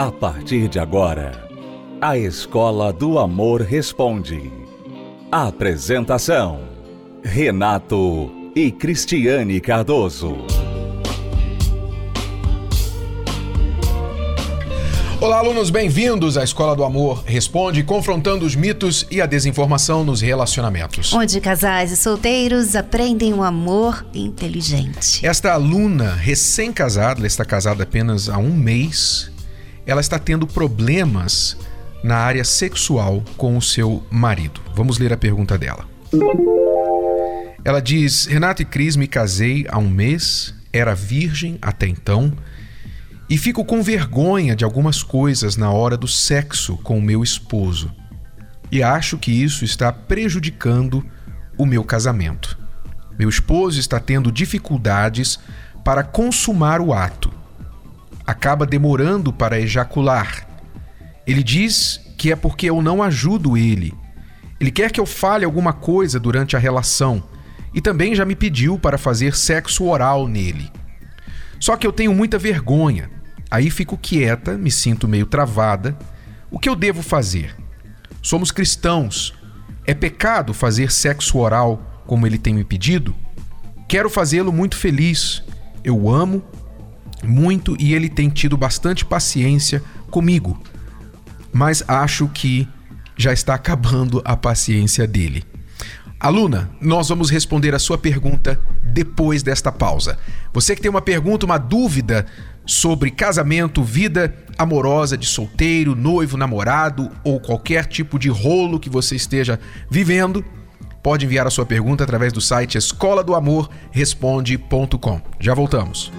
A partir de agora, a Escola do Amor Responde. Apresentação: Renato e Cristiane Cardoso. Olá, alunos, bem-vindos à Escola do Amor Responde, confrontando os mitos e a desinformação nos relacionamentos. Onde casais e solteiros aprendem um amor inteligente. Esta aluna recém-casada, ela está casada apenas há um mês, ela está tendo problemas na área sexual com o seu marido. Vamos ler a pergunta dela. Ela diz: Renato e Cris, me casei há um mês, era virgem até então e fico com vergonha de algumas coisas na hora do sexo com o meu esposo. E acho que isso está prejudicando o meu casamento. Meu esposo está tendo dificuldades para consumar o ato. Acaba demorando para ejacular. Ele diz que é porque eu não ajudo ele. Ele quer que eu fale alguma coisa durante a relação e também já me pediu para fazer sexo oral nele. Só que eu tenho muita vergonha Aí fico quieta, me sinto meio travada. O que eu devo fazer? Somos cristãos. É pecado fazer sexo oral como ele tem me pedido? Quero fazê-lo muito feliz. Eu amo muito e ele tem tido bastante paciência comigo. Mas acho que já está acabando a paciência dele. Aluna, nós vamos responder a sua pergunta depois desta pausa. Você que tem uma pergunta, uma dúvida sobre casamento, vida amorosa de solteiro, noivo, namorado ou qualquer tipo de rolo que você esteja vivendo, pode enviar a sua pergunta através do site escola do amor responde.com. Já voltamos.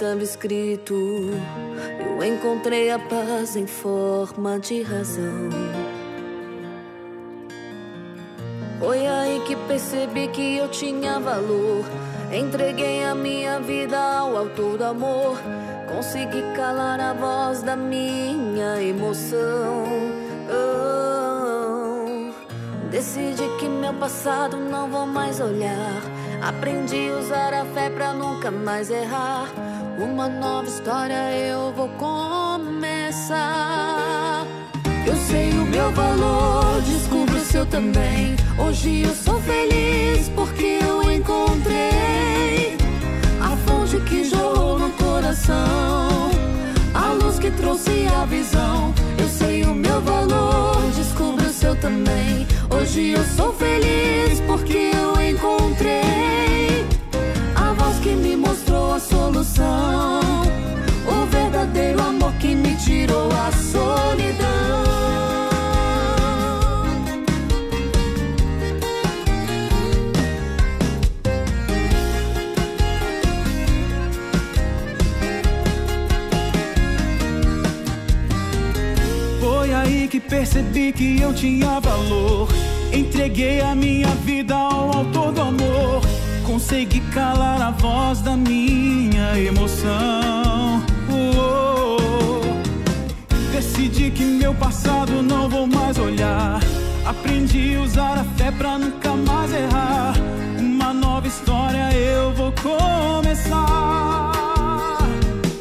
Estava escrito. Eu encontrei a paz em forma de razão. Foi aí que percebi que eu tinha valor. Entreguei a minha vida ao autor do amor. Consegui calar a voz da minha emoção. Oh, decidi que meu passado não vou mais olhar. Aprendi a usar a fé pra nunca mais errar. Uma nova história eu vou começar. Eu sei o meu valor, descubro o seu também. Hoje eu sou feliz porque eu encontrei a fonte que jorrou no coração, a luz que trouxe a visão. Eu sei o meu valor, descubro o seu também. Hoje eu sou feliz percebi que eu tinha valor. Entreguei a minha vida ao autor do amor. Consegui calar a voz da minha emoção. Oh, oh. Decidi que meu passado não vou mais olhar. Aprendi a usar a fé pra nunca mais errar. Uma nova história eu vou começar.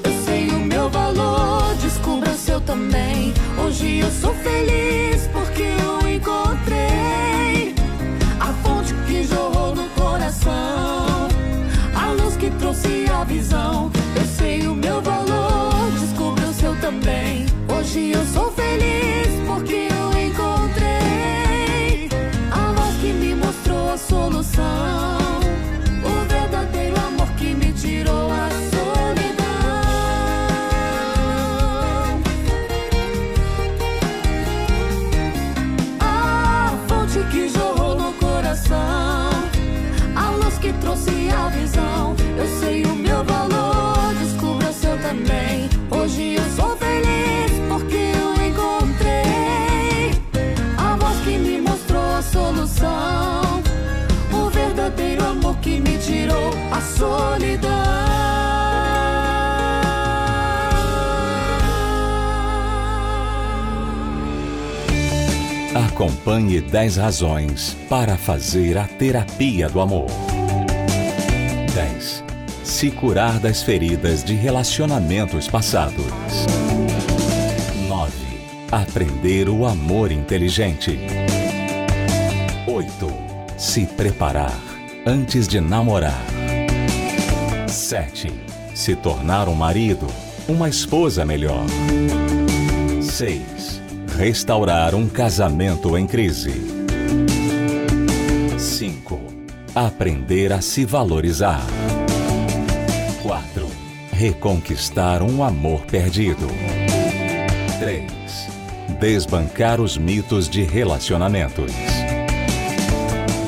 Eu sei o meu valor, descubra o seu também. Hoje eu sou feliz Acompanhe 10 razões para fazer a terapia do amor. 10. Se curar das feridas de relacionamentos passados. 9. Aprender o amor inteligente. 8. Se preparar antes de namorar. 7. Se tornar um marido, uma esposa melhor. 6 restaurar um casamento em crise. 5. Aprender a se valorizar. 4. Reconquistar um amor perdido. 3. Desbancar os mitos de relacionamentos.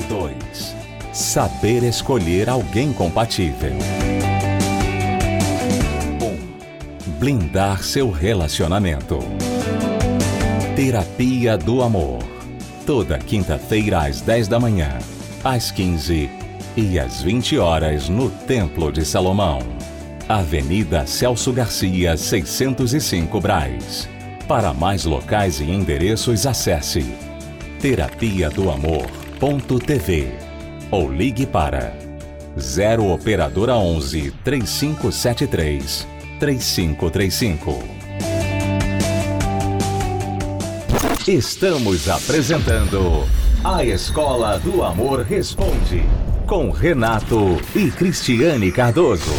2. Saber escolher alguém compatível. 1. Blindar seu relacionamento. Terapia do Amor. Toda quinta-feira às 10 da manhã, às 15 e às 20 horas no Templo de Salomão. Avenida Celso Garcia, 605 Braz. Para mais locais e endereços, acesse terapia do amor.tv ou ligue para 0 operadora 11 3573 3535. Estamos apresentando A Escola do Amor Responde, com Renato e Cristiane Cardoso.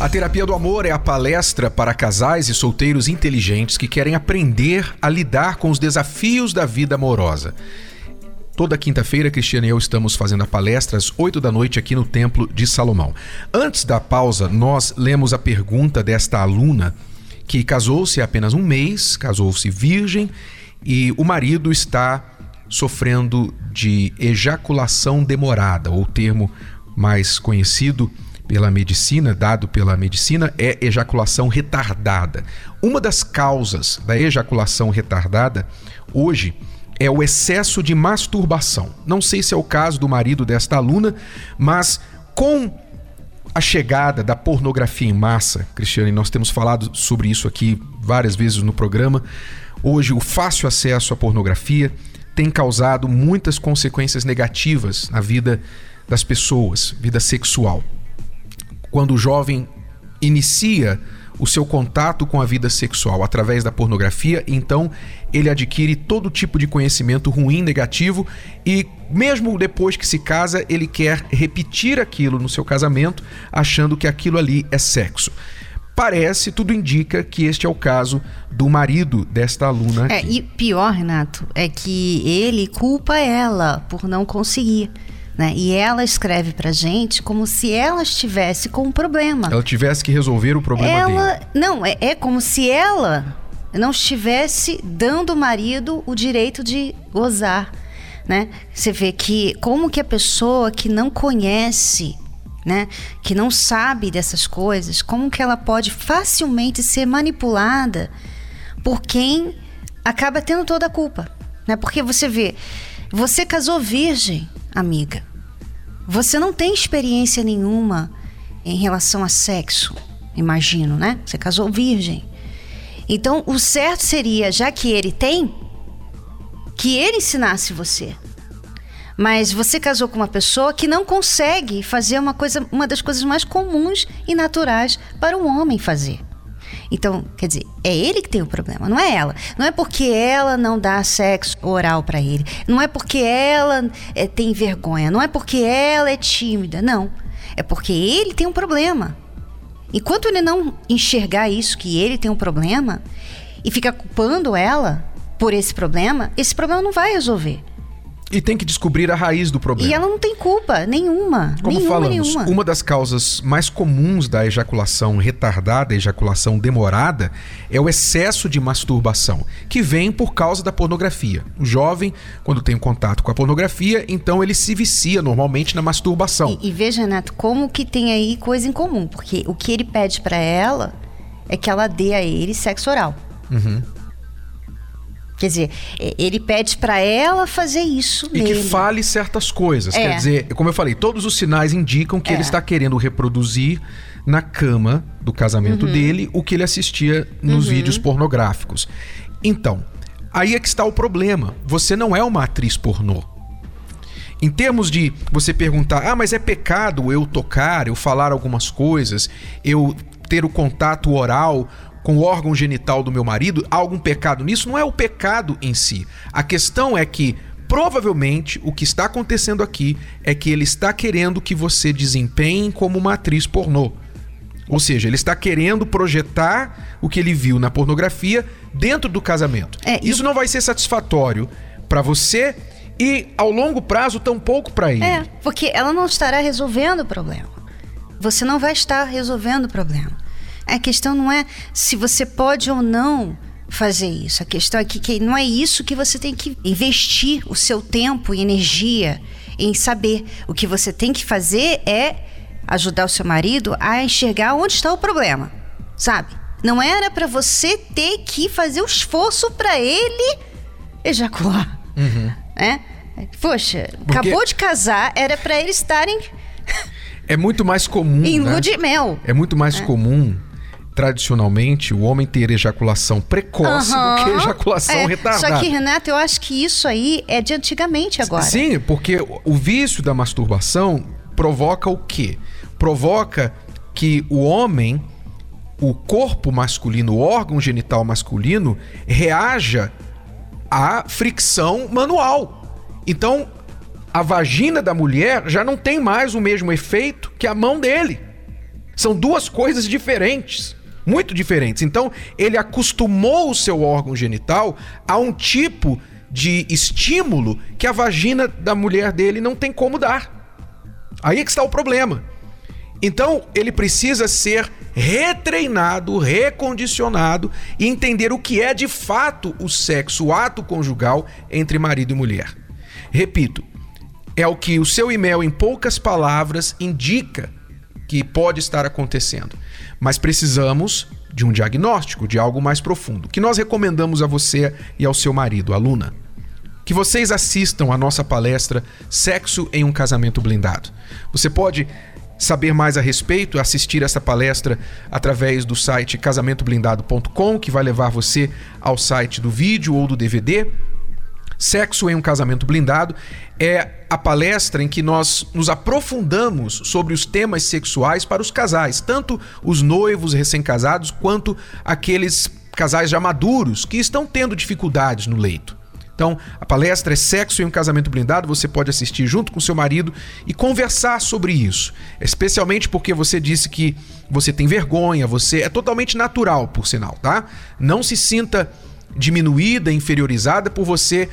A Terapia do Amor é a palestra para casais e solteiros inteligentes que querem aprender a lidar com os desafios da vida amorosa. Toda quinta-feira, Cristiane e eu estamos fazendo a palestra às 8 da noite aqui no Templo de Salomão. Antes da pausa, nós lemos a pergunta desta aluna que casou-se há apenas um mês, casou-se virgem e o marido está sofrendo de ejaculação demorada, ou termo mais conhecido pela medicina, dado pela medicina, é ejaculação retardada. Uma das causas da ejaculação retardada hoje é o excesso de masturbação. Não sei se é o caso do marido desta aluna, mas com a chegada da pornografia em massa, Cristiane, nós temos falado sobre isso aqui várias vezes no programa. Hoje, o fácil acesso à pornografia tem causado muitas consequências negativas na vida das pessoas, vida sexual. Quando o jovem inicia o seu contato com a vida sexual através da pornografia, então ele adquire todo tipo de conhecimento ruim, negativo e mesmo depois que se casa, ele quer repetir aquilo no seu casamento, achando que aquilo ali é sexo. Parece, tudo indica que este é o caso do marido desta aluna. É, e pior, Renato, é que ele culpa ela por não conseguir. Né? E ela escreve pra gente como se ela estivesse com um problema. Ela tivesse que resolver o problema ela, dele. Não, é, é como se ela não estivesse dando ao marido o direito de gozar. Né? Você vê que como que a pessoa que não conhece né, que não sabe dessas coisas, como que ela pode facilmente ser manipulada por quem acaba tendo toda a culpa, né? Porque você vê, você casou virgem, amiga. Você não tem experiência nenhuma em relação a sexo, imagino, né? Você casou virgem. Então, o certo seria, já que ele tem, que ele ensinasse você. Mas você casou com uma pessoa que não consegue fazer uma coisa, uma das coisas mais comuns e naturais para um homem fazer. Então, quer dizer, é ele que tem o problema, não é ela. Não é porque ela não dá sexo oral para ele. Não é porque ela é, tem vergonha. Não é porque ela é tímida. Não. É porque ele tem um problema. Enquanto ele não enxergar isso, que ele tem um problema, e fica culpando ela por esse problema, esse problema não vai resolver. E tem que descobrir a raiz do problema. E ela não tem culpa nenhuma. Como nenhuma, falamos, nenhuma. uma das causas mais comuns da ejaculação retardada, ejaculação demorada, é o excesso de masturbação, que vem por causa da pornografia. O jovem, quando tem um contato com a pornografia, então ele se vicia normalmente na masturbação. E, e veja, Renato, como que tem aí coisa em comum, porque o que ele pede para ela é que ela dê a ele sexo oral. Uhum. Quer dizer, é, ele pede para ela fazer isso E nele. que fale certas coisas. É. Quer dizer, como eu falei, todos os sinais indicam que É. ele está querendo reproduzir na cama do casamento Uhum. dele o que ele assistia nos vídeos pornográficos. Então, Aí é que está o problema. Você não é uma atriz pornô. Em termos de você perguntar, ah, mas é pecado eu tocar, eu falar algumas coisas, eu ter o contato oral com o órgão genital do meu marido, há algum pecado nisso? Não é o pecado em si. A questão é que provavelmente o que está acontecendo aqui é que ele está querendo que você desempenhe como uma atriz pornô. Ou seja, ele está querendo projetar o que ele viu na pornografia dentro do casamento. É, Isso não vai ser satisfatório para você e ao longo prazo tampouco para ele. É, porque ela não estará resolvendo o problema. Você não vai estar resolvendo o problema. A questão não é se você pode ou não fazer isso. A questão é que, que não é isso que você tem que investir o seu tempo e energia em saber. O que você tem que fazer é ajudar o seu marido a enxergar onde está o problema, sabe? Não era para você ter que fazer o esforço para ele ejacular, né? Poxa, Porque- acabou de casar, era para eles estarem É muito mais comum. em né? lua de mel. É muito mais comum, tradicionalmente, o homem ter ejaculação precoce do que ejaculação É, retardada. Só que, Renato, eu acho que isso aí é de antigamente agora. Sim, porque o vício da masturbação provoca o quê? Provoca que o homem, o corpo masculino, o órgão genital masculino, reaja à fricção manual. Então, a vagina da mulher já não tem mais o mesmo efeito que a mão dele. São duas coisas diferentes, muito diferentes. Então, ele acostumou o seu órgão genital a um tipo de estímulo que a vagina da mulher dele não tem como dar. Aí é que está o problema. Então, ele precisa ser retreinado, recondicionado e entender o que é de fato o sexo, o ato conjugal entre marido e mulher. Repito, é o que o seu e-mail, em poucas palavras, indica que pode estar acontecendo. Mas precisamos de um diagnóstico, de algo mais profundo. Que nós recomendamos a você e ao seu marido, aluna? que vocês assistam a nossa palestra Sexo em um Casamento Blindado. Você pode saber mais a respeito, assistir essa palestra através do site casamentoblindado.com, que vai levar você ao site do vídeo ou do DVD. Sexo em um Casamento Blindado é a palestra em que nós nos aprofundamos sobre os temas sexuais para os casais, tanto os noivos recém-casados quanto aqueles casais já maduros que estão tendo dificuldades no leito. Então, a palestra é Sexo em um Casamento Blindado. Você pode assistir junto com seu marido e conversar sobre isso. Especialmente porque você disse que você tem vergonha, você é totalmente natural, por sinal, tá? Não se sinta diminuída, inferiorizada por você,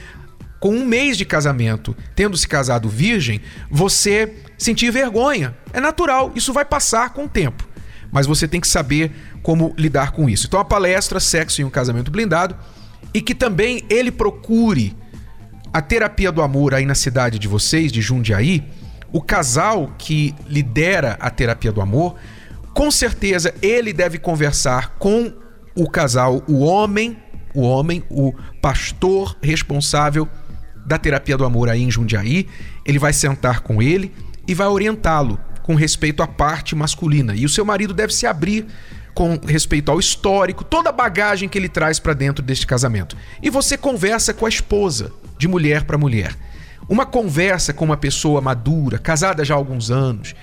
com um mês de casamento, tendo se casado virgem, você sentir vergonha. É natural, isso vai passar com o tempo. Mas você tem que saber como lidar com isso. Então, a palestra Sexo em um Casamento Blindado e que também ele procure a terapia do amor aí na cidade de vocês, de Jundiaí, o casal que lidera a terapia do amor, com certeza ele deve conversar com o casal, o homem, o homem, o pastor responsável da terapia do amor aí em Jundiaí, ele vai sentar com ele e vai orientá-lo com respeito à parte masculina. E o seu marido deve se abrir com respeito ao histórico, toda a bagagem que ele traz para dentro deste casamento. E você conversa com a esposa, de mulher para mulher. Uma conversa com uma pessoa madura, casada já há alguns anos,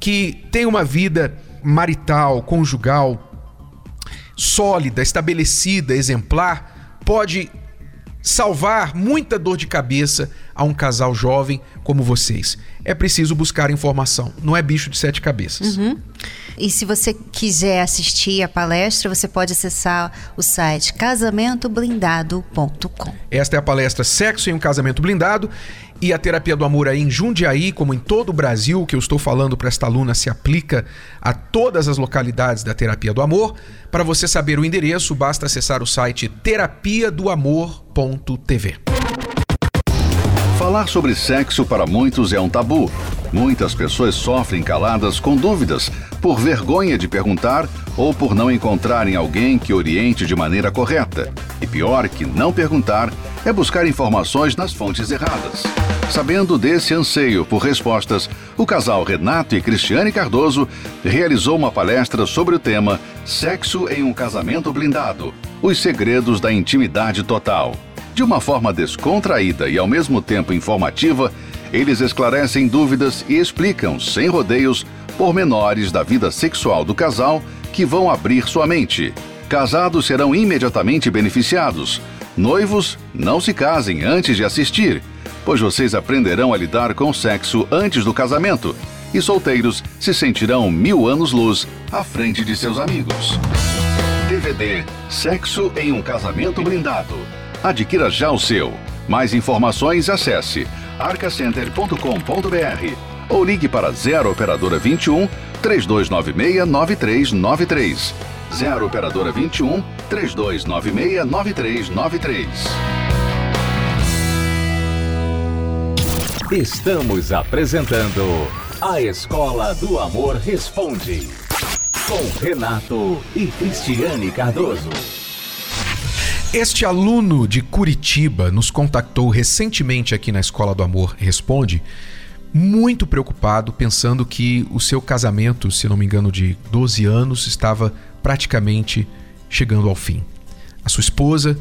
que tem uma vida marital, conjugal sólida, estabelecida, exemplar, pode salvar muita dor de cabeça a um casal jovem como vocês. É preciso buscar informação, não é bicho de sete cabeças. E se você quiser assistir a palestra, você pode acessar o site casamentoblindado.com. Esta é a palestra Sexo em um Casamento Blindado e a terapia do amor aí em Jundiaí, como em todo o Brasil, que eu estou falando para esta aluna, se aplica a todas as localidades da terapia do amor. Para você saber o endereço, basta acessar o site terapia do amor.tv. Falar sobre sexo para muitos é um tabu. Muitas pessoas sofrem caladas com dúvidas, por vergonha de perguntar ou por não encontrarem alguém que oriente de maneira correta. E pior que não perguntar é buscar informações nas fontes erradas. Sabendo desse anseio por respostas, o casal Renato e Cristiane Cardoso realizou uma palestra sobre o tema Sexo em um Casamento Blindado Os Segredos da Intimidade Total. De uma forma descontraída e ao mesmo tempo informativa, eles esclarecem dúvidas e explicam, sem rodeios, pormenores da vida sexual do casal que vão abrir sua mente. Casados serão imediatamente beneficiados. Noivos, não se casem antes de assistir, pois vocês aprenderão a lidar com o sexo antes do casamento. E solteiros se sentirão mil anos-luz à frente de seus amigos. DVD Sexo em um Casamento Blindado. Adquira já o seu. Mais informações acesse arcacenter.com.br ou ligue para 0 operadora 21 3296 9393. 0 operadora 21 3296 9393. Estamos apresentando A Escola do Amor Responde com Renato e Cristiane Cardoso. Este aluno de Curitiba nos contactou recentemente aqui na Escola do Amor Responde, muito preocupado, pensando que o seu casamento, se não me engano, de 12 anos, estava praticamente chegando ao fim. A sua esposa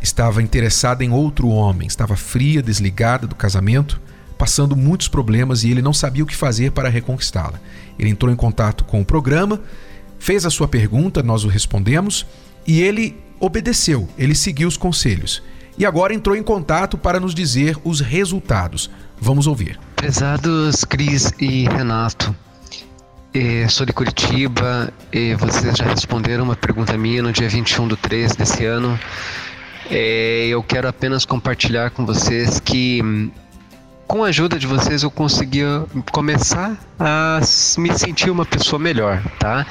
estava interessada em outro homem, estava fria, desligada do casamento, passando muitos problemas e ele não sabia o que fazer para reconquistá-la. Ele entrou em contato com o programa, fez a sua pergunta, nós o respondemos e ele obedeceu, ele seguiu os conselhos. E agora entrou em contato para nos dizer os resultados. Vamos ouvir. Prezados Cris e Renato, eh, sou de Curitiba e vocês já responderam uma pergunta minha no dia 21 do 3 desse ano. Eh, eu quero apenas compartilhar com vocês que hum, com a ajuda de vocês eu consegui começar a me sentir uma pessoa melhor, tá?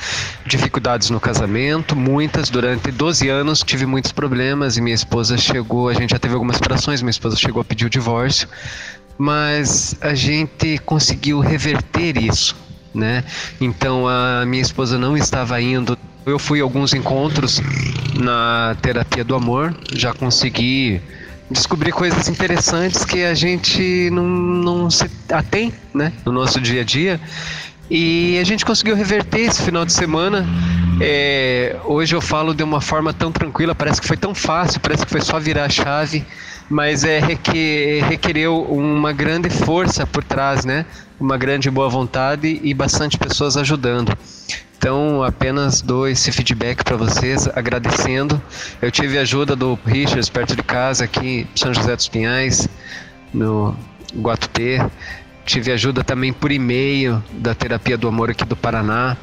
Dificuldades no casamento, muitas, durante 12 anos tive muitos problemas e minha esposa chegou, a gente já teve algumas separações, minha esposa chegou a pedir o divórcio, mas a gente conseguiu reverter isso, né? Então a minha esposa não estava indo eu fui a alguns encontros na terapia do amor, já consegui descobrir coisas interessantes que a gente não, não se atém né, no nosso dia a dia. E a gente conseguiu reverter esse final de semana. É, hoje eu falo de uma forma tão tranquila, parece que foi tão fácil, parece que foi só virar a chave, mas é requer, requereu uma grande força por trás, né? Uma grande boa vontade e bastante pessoas ajudando. Então, apenas dou esse feedback para vocês, agradecendo. Eu tive ajuda do Richards perto de casa, aqui em São José dos Pinhais, no Guatutê. Tive ajuda também por e-mail da Terapia do Amor aqui do Paraná.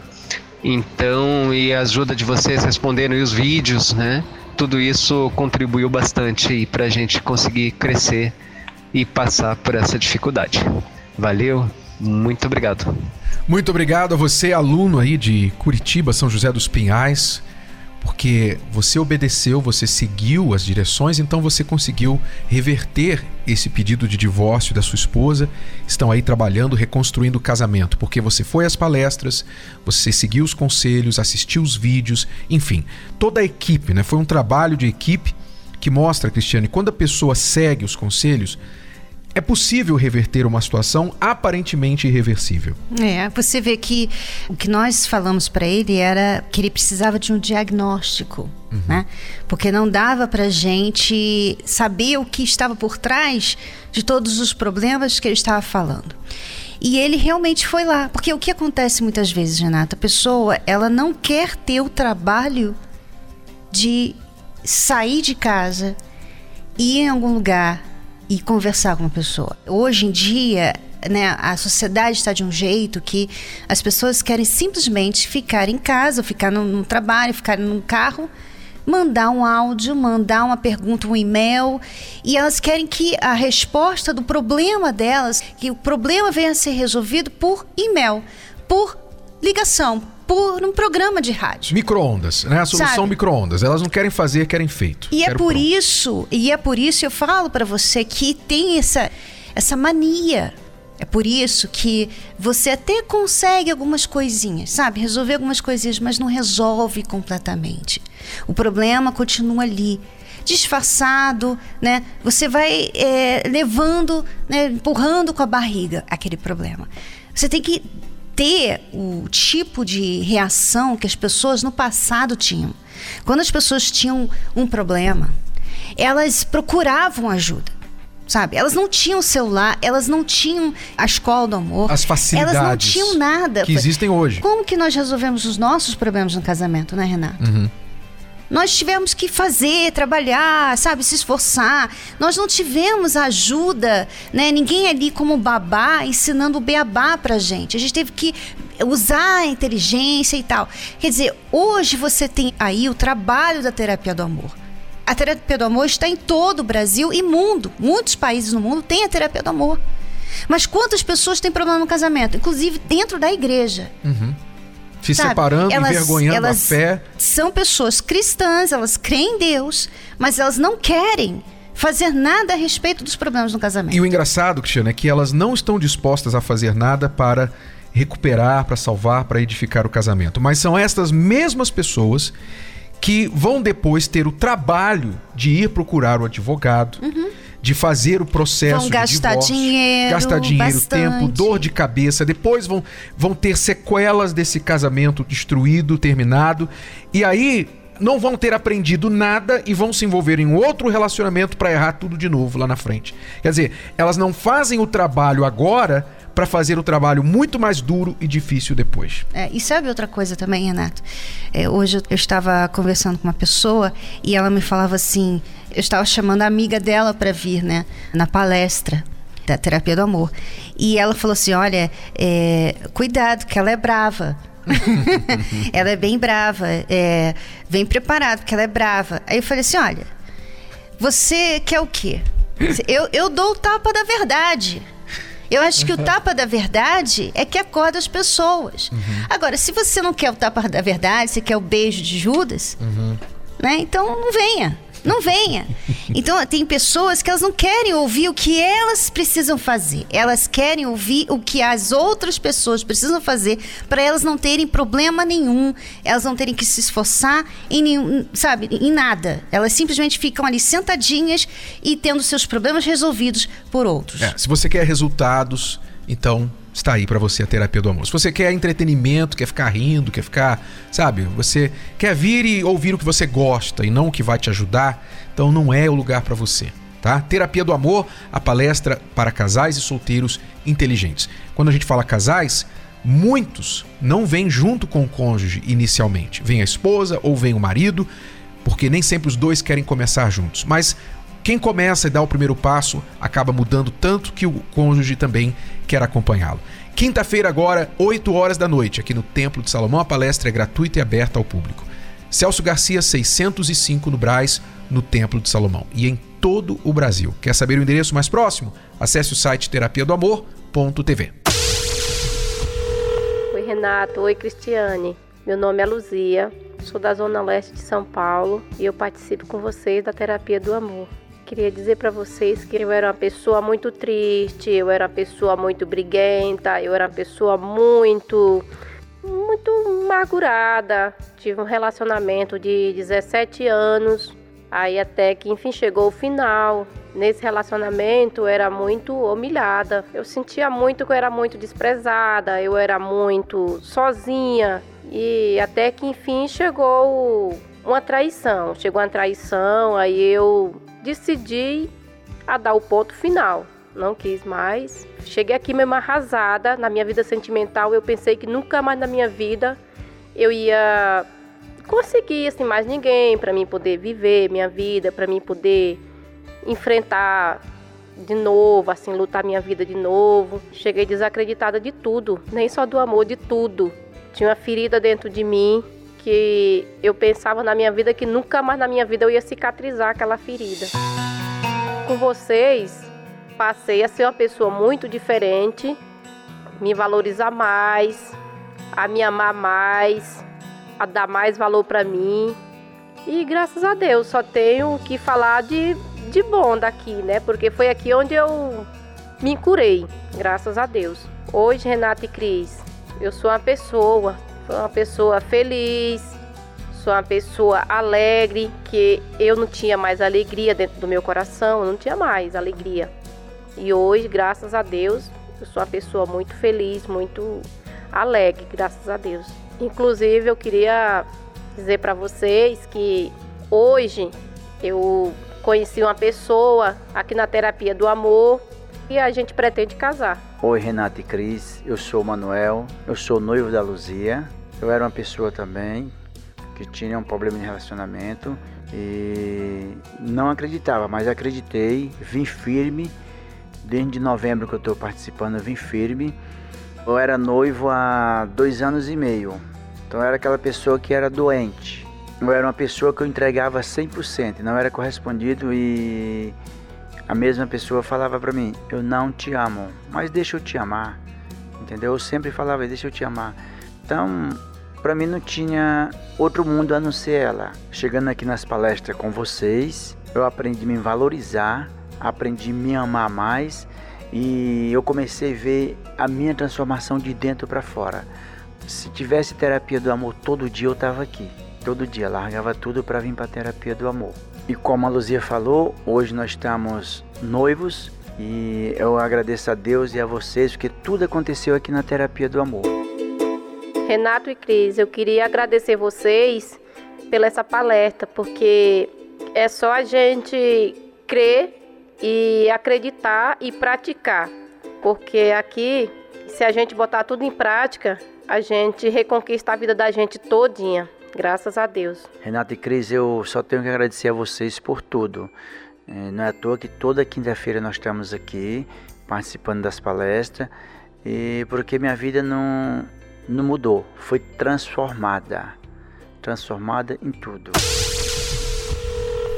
Então, e a ajuda de vocês respondendo os vídeos, né? Tudo isso contribuiu bastante para a gente conseguir crescer e passar por essa dificuldade. Valeu, muito obrigado. Muito obrigado a você, aluno aí de Curitiba, São José dos Pinhais, porque você obedeceu, você seguiu as direções, então você conseguiu reverter esse pedido de divórcio da sua esposa. Estão aí trabalhando, reconstruindo o casamento, porque você foi às palestras, você seguiu os conselhos, assistiu os vídeos, enfim, toda a equipe, né? Foi um trabalho de equipe que mostra, Cristiane, quando a pessoa segue os conselhos, é possível reverter uma situação aparentemente irreversível. É, você vê que o que nós falamos para ele era que ele precisava de um diagnóstico, uhum. né? Porque não dava para gente saber o que estava por trás de todos os problemas que ele estava falando. E ele realmente foi lá, porque o que acontece muitas vezes, Renata, a pessoa ela não quer ter o trabalho de sair de casa, ir em algum lugar e conversar com uma pessoa. Hoje em dia, né, a sociedade está de um jeito que as pessoas querem simplesmente ficar em casa, ficar no, no trabalho, ficar no carro, mandar um áudio, mandar uma pergunta, um e-mail, e elas querem que a resposta do problema delas, que o problema venha a ser resolvido por e-mail, por ligação, por um programa de rádio. Microondas, né? A solução microondas. Elas não querem fazer, querem feito. E Quero é por pronto. isso, e é por isso eu falo para você que tem essa essa mania. É por isso que você até consegue algumas coisinhas, sabe? Resolver algumas coisinhas, mas não resolve completamente. O problema continua ali. disfarçado, né? Você vai é, levando, né, empurrando com a barriga aquele problema. Você tem que ter o tipo de reação que as pessoas no passado tinham. Quando as pessoas tinham um problema, elas procuravam ajuda sabe? Elas não tinham celular, elas não tinham a escola do amor. As facilidades. Elas não tinham nada. Que existem hoje. Como que nós resolvemos os nossos problemas no casamento, né, Renato? Uhum. Nós tivemos que fazer, trabalhar, sabe, se esforçar. Nós não tivemos ajuda, né? Ninguém ali como babá ensinando o beabá pra gente. A gente teve que usar a inteligência e tal. Quer dizer, hoje você tem aí o trabalho da terapia do amor a terapia do amor está em todo o Brasil e mundo. Muitos países no mundo têm a terapia do amor. Mas quantas pessoas têm problema no casamento? Inclusive dentro da igreja. Uhum. Se Sabe? separando, elas, envergonhando elas a fé. São pessoas cristãs, elas creem em Deus, mas elas não querem fazer nada a respeito dos problemas no casamento. E o engraçado, Cristiano, é que elas não estão dispostas a fazer nada para recuperar, para salvar, para edificar o casamento. Mas são estas mesmas pessoas que vão depois ter o trabalho de ir procurar o advogado, Uhum. De fazer o processo Vão gastar de divórcio, dinheiro, gastar dinheiro, bastante. tempo, dor de cabeça. Depois vão, vão ter sequelas desse casamento destruído, terminado, e aí não vão ter aprendido nada e vão se envolver em outro relacionamento para errar tudo de novo lá na frente. Quer dizer, elas não fazem o trabalho agora para fazer o trabalho muito mais duro e difícil depois. É, e sabe outra coisa também, Renato? É, hoje eu, estava conversando com uma pessoa e ela me falava assim: eu estava chamando a amiga dela para vir, né, na palestra da terapia do amor. E ela falou assim: olha, é, cuidado, que ela é brava. ela é bem brava, é, bem preparada, porque ela é brava. Aí eu falei assim: olha, você quer o quê? Eu, eu dou o tapa da verdade. Eu acho que o tapa da verdade é que acorda as pessoas. Agora, se você não quer o tapa da verdade, você quer o beijo de Judas, né? Então não venha. Não venha. Então tem pessoas que elas não querem ouvir o que elas precisam fazer. Elas querem ouvir o que as outras pessoas precisam fazer para elas não terem problema nenhum. Elas não terem que se esforçar em nenhum, sabe, em nada. Elas simplesmente ficam ali sentadinhas e tendo seus problemas resolvidos por outros. É, se você quer resultados, então está aí para você a terapia do amor. Se você quer entretenimento, quer ficar rindo, quer ficar, sabe, você quer vir e ouvir o que você gosta e não o que vai te ajudar, então não é o lugar para você, tá? Terapia do amor, a palestra para casais e solteiros inteligentes. Quando a gente fala casais, muitos não vêm junto com o cônjuge inicialmente. Vem a esposa ou vem o marido, porque nem sempre os dois querem começar juntos, mas quem começa e dá o primeiro passo acaba mudando tanto que o cônjuge também quer acompanhá-lo. Quinta-feira, agora, 8 horas da noite, aqui no Templo de Salomão, a palestra é gratuita e aberta ao público. Celso Garcia, 605 no Braz, no Templo de Salomão. E em todo o Brasil. Quer saber o endereço mais próximo? Acesse o site terapia do amor.tv. Oi, Renato. Oi, Cristiane. Meu nome é Luzia, sou da Zona Leste de São Paulo e eu participo com vocês da Terapia do Amor. Queria dizer para vocês que eu era uma pessoa muito triste, eu era uma pessoa muito briguenta, eu era uma pessoa muito muito amargurada. Tive um relacionamento de 17 anos, aí até que enfim chegou o final. Nesse relacionamento eu era muito humilhada. Eu sentia muito que eu era muito desprezada, eu era muito sozinha e até que enfim chegou uma traição. Chegou uma traição, aí eu decidi a dar o ponto final. Não quis mais. Cheguei aqui mesmo arrasada na minha vida sentimental. Eu pensei que nunca mais na minha vida eu ia conseguir assim mais ninguém para mim poder viver minha vida, para mim poder enfrentar de novo, assim, lutar minha vida de novo. Cheguei desacreditada de tudo, nem só do amor, de tudo. Tinha uma ferida dentro de mim que eu pensava na minha vida que nunca mais na minha vida eu ia cicatrizar aquela ferida. Com vocês, passei a ser uma pessoa muito diferente, me valorizar mais, a me amar mais, a dar mais valor para mim. E graças a Deus, só tenho que falar de, de bom daqui, né? Porque foi aqui onde eu me curei, graças a Deus. Hoje, Renata e Cris, eu sou uma pessoa, sou uma pessoa feliz, sou uma pessoa alegre, que eu não tinha mais alegria dentro do meu coração, eu não tinha mais alegria. E hoje, graças a Deus, eu sou uma pessoa muito feliz, muito alegre, graças a Deus. Inclusive, eu queria dizer para vocês que hoje eu conheci uma pessoa aqui na terapia do amor e a gente pretende casar. Oi, Renata e Cris, eu sou o Manuel, eu sou noivo da Luzia. Eu era uma pessoa também que tinha um problema de relacionamento e não acreditava, mas acreditei, vim firme. Desde novembro que eu estou participando, eu vim firme. Eu era noivo há dois anos e meio, então eu era aquela pessoa que era doente. Eu era uma pessoa que eu entregava 100%, não era correspondido e a mesma pessoa falava para mim: Eu não te amo, mas deixa eu te amar. Entendeu? Eu sempre falava: Deixa eu te amar. Então, para mim não tinha outro mundo a não ser ela. Chegando aqui nas palestras com vocês, eu aprendi a me valorizar, aprendi a me amar mais e eu comecei a ver a minha transformação de dentro para fora. Se tivesse terapia do amor todo dia, eu estava aqui. Todo dia, largava tudo para vir para terapia do amor. E como a Luzia falou, hoje nós estamos noivos e eu agradeço a Deus e a vocês porque tudo aconteceu aqui na terapia do amor. Renato e Cris, eu queria agradecer vocês pela essa palestra, porque é só a gente crer e acreditar e praticar. Porque aqui, se a gente botar tudo em prática, a gente reconquista a vida da gente todinha. Graças a Deus. Renato e Cris, eu só tenho que agradecer a vocês por tudo. É, não é à toa que toda quinta-feira nós estamos aqui participando das palestras e porque minha vida não, não mudou, foi transformada. Transformada em tudo.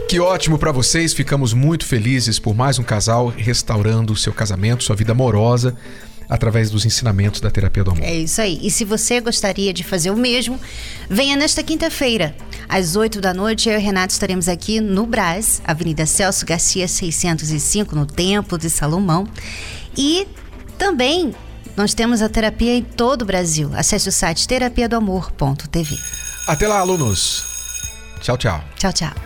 Que ótimo para vocês, ficamos muito felizes por mais um casal restaurando o seu casamento, sua vida amorosa através dos ensinamentos da terapia do amor. É isso aí. E se você gostaria de fazer o mesmo, venha nesta quinta-feira, às 8 da noite. Eu e o Renato estaremos aqui no Brás, Avenida Celso Garcia 605, no Templo de Salomão. E também nós temos a terapia em todo o Brasil. Acesse o site terapiadoamor.tv. Até lá, alunos. Tchau, tchau. Tchau, tchau.